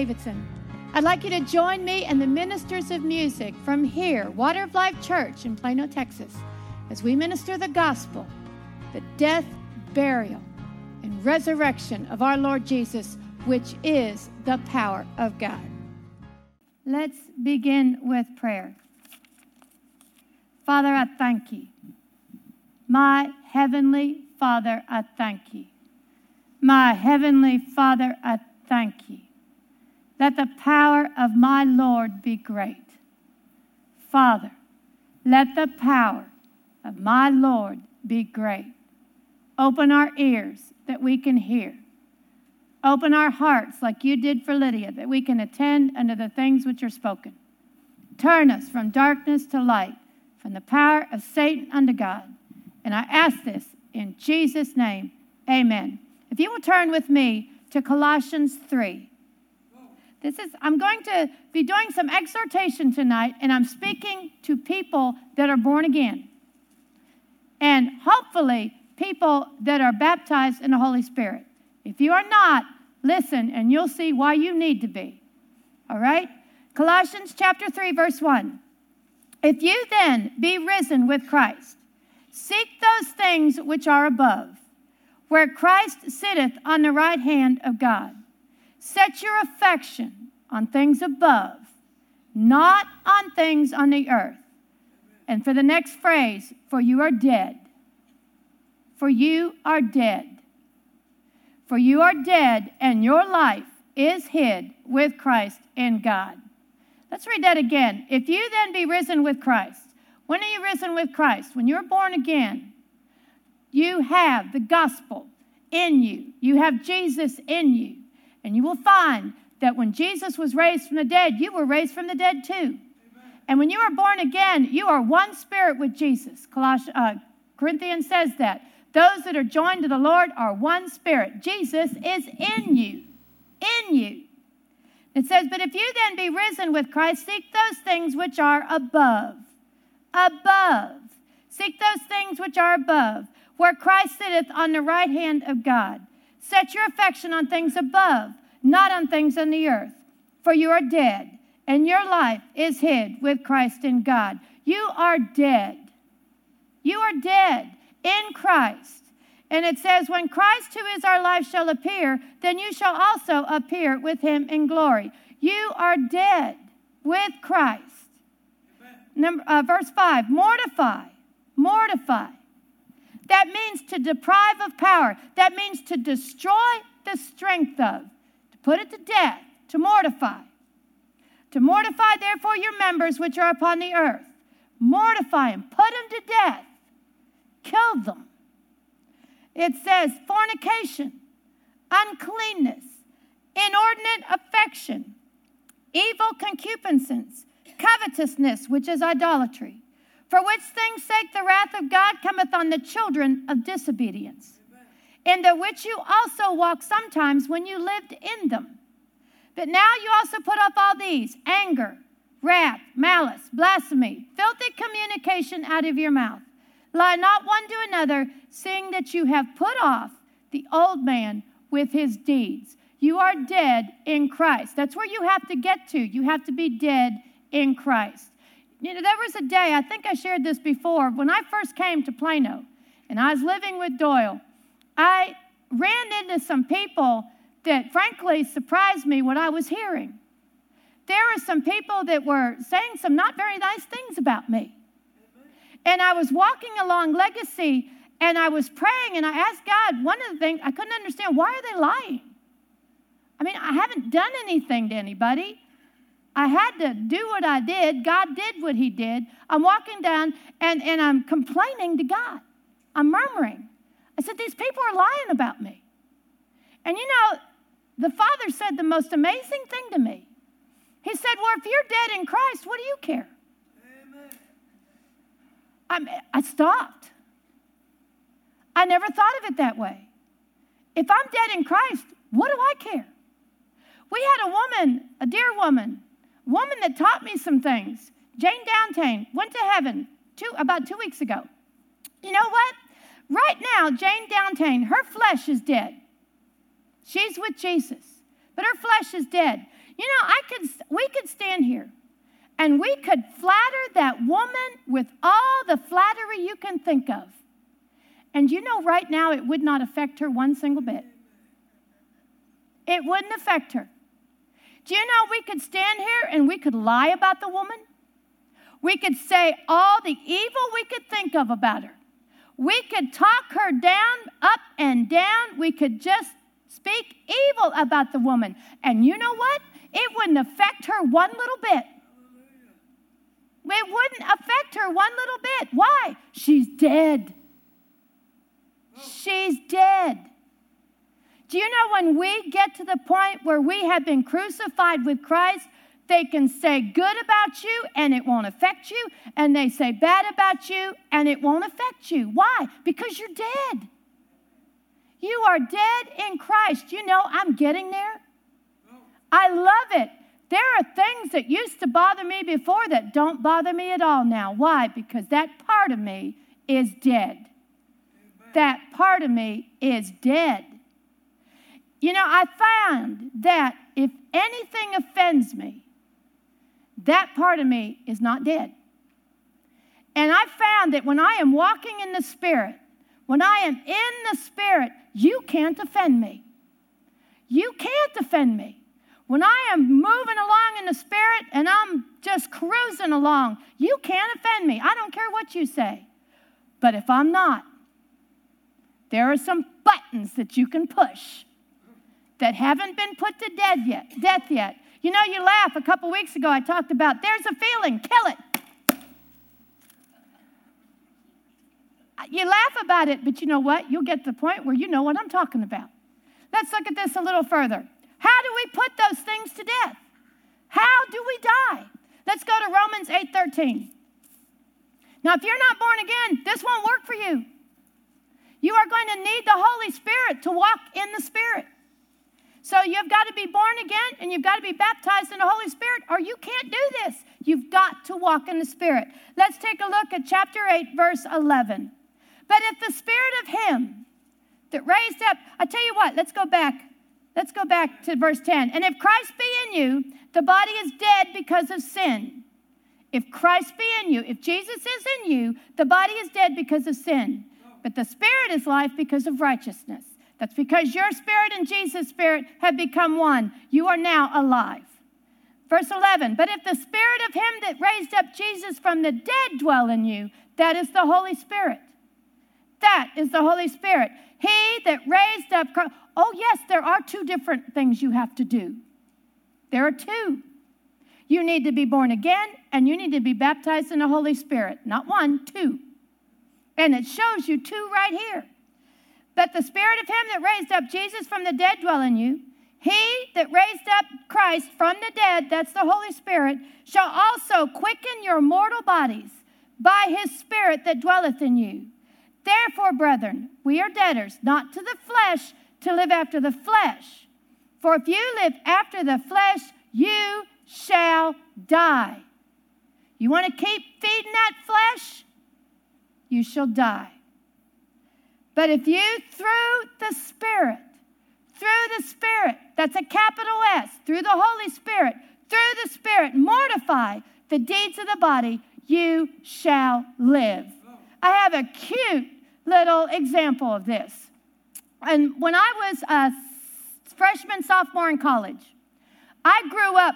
Davidson. I'd like you to join me and the ministers of music from here, Water of Life Church in Plano, Texas, as we minister the gospel, the death, burial, and resurrection of our Lord Jesus, which is the power of God. Let's begin with prayer. Father, I thank you. My heavenly Father, I thank you. My heavenly Father, I thank you. Let the power of my Lord be great. Father, let the power of my Lord be great. Open our ears that we can hear. Open our hearts like you did for Lydia, that we can attend unto the things which are spoken. Turn us from darkness to light, from the power of Satan unto God. And I ask this in Jesus' name. Amen. If you will turn with me to Colossians 3. This is, I'm going to be doing some exhortation tonight, and I'm speaking to people that are born again. And hopefully, people that are baptized in the Holy Spirit. If you are not, listen, and you'll see why you need to be. All right? Colossians chapter 3, verse 1. If you then be risen with Christ, seek those things which are above, where Christ sitteth on the right hand of God. Set your affection on things above, not on things on the earth. And for the next phrase, for you are dead. For you are dead. For you are dead, and your life is hid with Christ in God. Let's read that again. If you then be risen with Christ, when are you risen with Christ? When you're born again, you have the gospel in you, you have Jesus in you. And you will find that when Jesus was raised from the dead, you were raised from the dead too. And when you are born again, you are one spirit with Jesus. Colossians, uh, Corinthians says that. Those that are joined to the Lord are one spirit. Jesus is in you. In you. It says, But if you then be risen with Christ, seek those things which are above. Above. Seek those things which are above, where Christ sitteth on the right hand of God. Set your affection on things above, not on things on the earth. For you are dead, and your life is hid with Christ in God. You are dead. You are dead in Christ. And it says, When Christ, who is our life, shall appear, then you shall also appear with him in glory. You are dead with Christ. Number, uh, verse 5 Mortify, mortify. That means to deprive of power. That means to destroy the strength of, to put it to death, to mortify. To mortify, therefore, your members which are upon the earth. Mortify them, put them to death kill them. It says fornication, uncleanness, inordinate affection, evil concupiscence, covetousness, which is idolatry, for which things sake the wrath of God cometh on the children of disobedience, in the which you also walked sometimes when you lived in them. But now you also put off all these anger, wrath, malice, blasphemy, filthy communication out of your mouth. Lie not one to another, seeing that you have put off the old man with his deeds. You are dead in Christ. That's where you have to get to. You have to be dead in Christ. You know, there was a day, I think I shared this before, when I first came to Plano and I was living with Doyle, I ran into some people that frankly surprised me what I was hearing. There were some people that were saying some not very nice things about me. And I was walking along Legacy and I was praying and I asked God one of the things I couldn't understand why are they lying? I mean, I haven't done anything to anybody. I had to do what I did. God did what He did. I'm walking down and, and I'm complaining to God. I'm murmuring. I said, These people are lying about me. And you know, the Father said the most amazing thing to me. He said, Well, if you're dead in Christ, what do you care? I, I stopped. I never thought of it that way. If I'm dead in Christ, what do I care? We had a woman, a dear woman, woman that taught me some things. Jane Downtain went to heaven two, about two weeks ago. You know what? Right now, Jane Downtain, her flesh is dead. She's with Jesus, but her flesh is dead. You know, I could we could stand here and we could flatter that woman with all the flattery you can think of. And you know, right now, it would not affect her one single bit. It wouldn't affect her. Do you know we could stand here and we could lie about the woman? We could say all the evil we could think of about her. We could talk her down, up and down. We could just speak evil about the woman. And you know what? It wouldn't affect her one little bit. It wouldn't affect her one little bit. Why? She's dead. She's dead. Do you know when we get to the point where we have been crucified with Christ, they can say good about you and it won't affect you, and they say bad about you and it won't affect you. Why? Because you're dead. You are dead in Christ. You know, I'm getting there. I love it. There are things that used to bother me before that don't bother me at all now. Why? Because that part of me is dead. That part of me is dead. You know, I found that if anything offends me, that part of me is not dead. And I found that when I am walking in the Spirit, when I am in the Spirit, you can't offend me. You can't offend me. When I am moving along in the Spirit and I'm just cruising along, you can't offend me. I don't care what you say. But if I'm not, there are some buttons that you can push that haven't been put to death yet. Death yet. You know, you laugh. A couple weeks ago, I talked about there's a feeling, kill it. You laugh about it, but you know what? You'll get to the point where you know what I'm talking about. Let's look at this a little further. How do we put those things to death? How do we die? Let's go to Romans 8:13. Now, if you're not born again, this won't work for you. You are going to need the Holy Spirit to walk in the Spirit. So you've got to be born again and you've got to be baptized in the Holy Spirit, or you can't do this. You've got to walk in the Spirit. Let's take a look at chapter 8, verse 11. But if the Spirit of Him that raised up, I tell you what, let's go back Let's go back to verse 10. And if Christ be in you, the body is dead because of sin. If Christ be in you, if Jesus is in you, the body is dead because of sin. But the spirit is life because of righteousness. That's because your spirit and Jesus' spirit have become one. You are now alive. Verse 11, but if the spirit of him that raised up Jesus from the dead dwell in you, that is the Holy Spirit. That is the Holy Spirit. He that raised up Christ. Oh, yes, there are two different things you have to do. There are two. You need to be born again and you need to be baptized in the Holy Spirit. Not one, two. And it shows you two right here. That the Spirit of Him that raised up Jesus from the dead dwell in you. He that raised up Christ from the dead, that's the Holy Spirit, shall also quicken your mortal bodies by His Spirit that dwelleth in you. Therefore, brethren, we are debtors, not to the flesh, to live after the flesh. For if you live after the flesh, you shall die. You want to keep feeding that flesh? You shall die. But if you, through the Spirit, through the Spirit, that's a capital S, through the Holy Spirit, through the Spirit, mortify the deeds of the body, you shall live. I have a cute little example of this. And when I was a freshman, sophomore in college, I grew up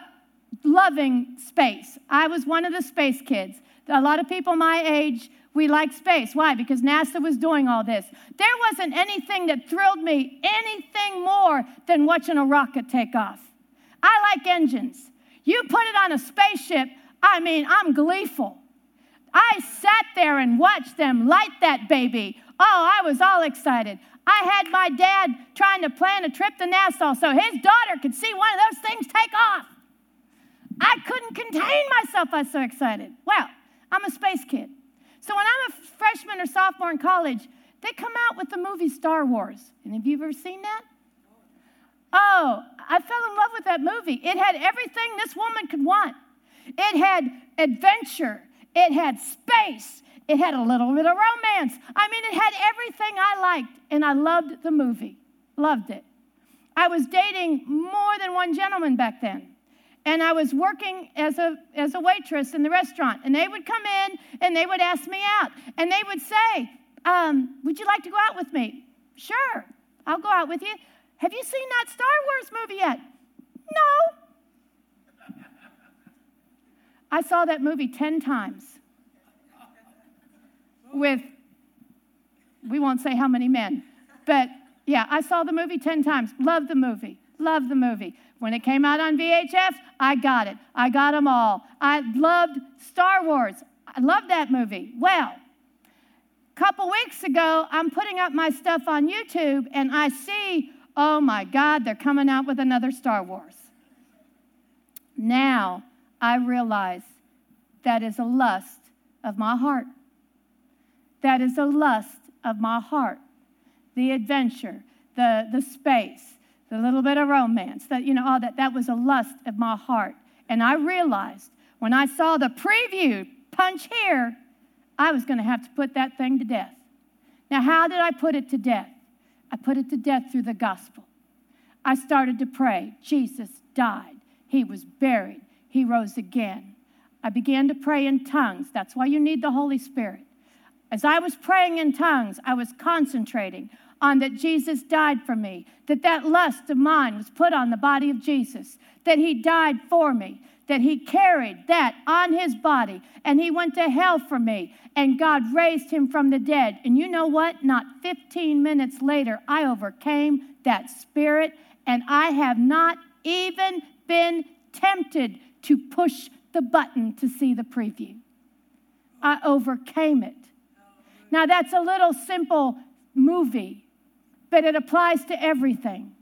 loving space. I was one of the space kids. A lot of people my age, we like space. Why? Because NASA was doing all this. There wasn't anything that thrilled me anything more than watching a rocket take off. I like engines. You put it on a spaceship, I mean, I'm gleeful. I sat there and watched them light that baby. Oh, I was all excited. I had my dad trying to plan a trip to NASA so his daughter could see one of those things take off. I couldn't contain myself. I was so excited. Well, I'm a space kid. So when I'm a freshman or sophomore in college, they come out with the movie Star Wars. And have you ever seen that? Oh, I fell in love with that movie. It had everything this woman could want. It had adventure. It had space. It had a little bit of romance. I mean, it had everything I liked, and I loved the movie. Loved it. I was dating more than one gentleman back then. And I was working as a, as a waitress in the restaurant. And they would come in and they would ask me out. And they would say, um, Would you like to go out with me? Sure, I'll go out with you. Have you seen that Star Wars movie yet? No. I saw that movie 10 times with, we won't say how many men, but yeah, I saw the movie 10 times. Love the movie. Love the movie. When it came out on VHS, I got it. I got them all. I loved Star Wars. I loved that movie. Well, a couple weeks ago, I'm putting up my stuff on YouTube and I see, oh my God, they're coming out with another Star Wars. Now I realize that is a lust of my heart. That is a lust of my heart. The adventure, the, the space, the little bit of romance, that, you know, all that, that was a lust of my heart. And I realized when I saw the preview punch here, I was going to have to put that thing to death. Now, how did I put it to death? I put it to death through the gospel. I started to pray. Jesus died, He was buried, He rose again. I began to pray in tongues. That's why you need the Holy Spirit. As I was praying in tongues, I was concentrating on that Jesus died for me, that that lust of mine was put on the body of Jesus, that he died for me, that he carried that on his body, and he went to hell for me, and God raised him from the dead. And you know what? Not 15 minutes later, I overcame that spirit, and I have not even been tempted to push the button to see the preview. I overcame it. Now, that's a little simple movie but it applies to everything.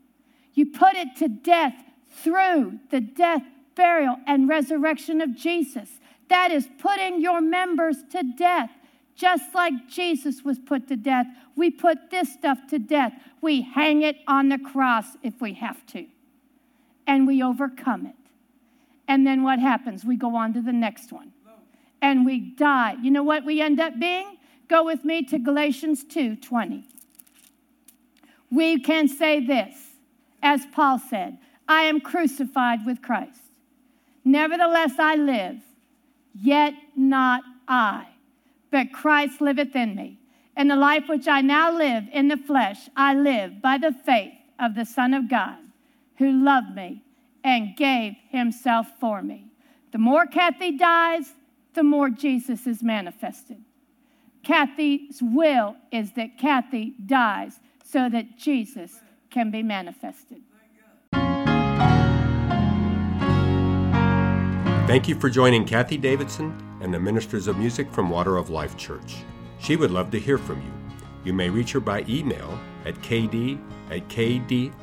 You put it to death through the death, burial, and resurrection of Jesus. That is putting your members to death. Just like Jesus was put to death, we put this stuff to death. We hang it on the cross if we have to, and we overcome it. And then what happens? We go on to the next one, and we die. You know what we end up being? Go with me to Galatians 2 20 we can say this, as Paul said I am crucified with Christ. Nevertheless, I live, yet not I, but Christ liveth in me. And the life which I now live in the flesh, I live by the faith of the Son of God, who loved me and gave himself for me. The more Kathie dies, the more Jesus is manifested. Kathie's will is that Kathie dies so that Jesus can be manifested. Thank you for joining Kathie Davidson and the Ministers of Music from Water of Life Church. She would love to hear from you. You may reach her by email at kd at kdwol.com.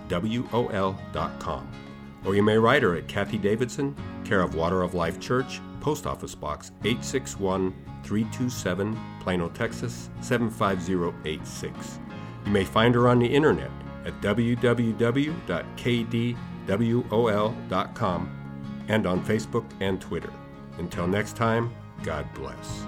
Or you may write her at Kathie Davidson, care of Water of Life Church, Post Office Box 861 327, Plano, Texas 75086. You may find her on the internet at www.kdwol.com and on Facebook and Twitter. Until next time, God bless.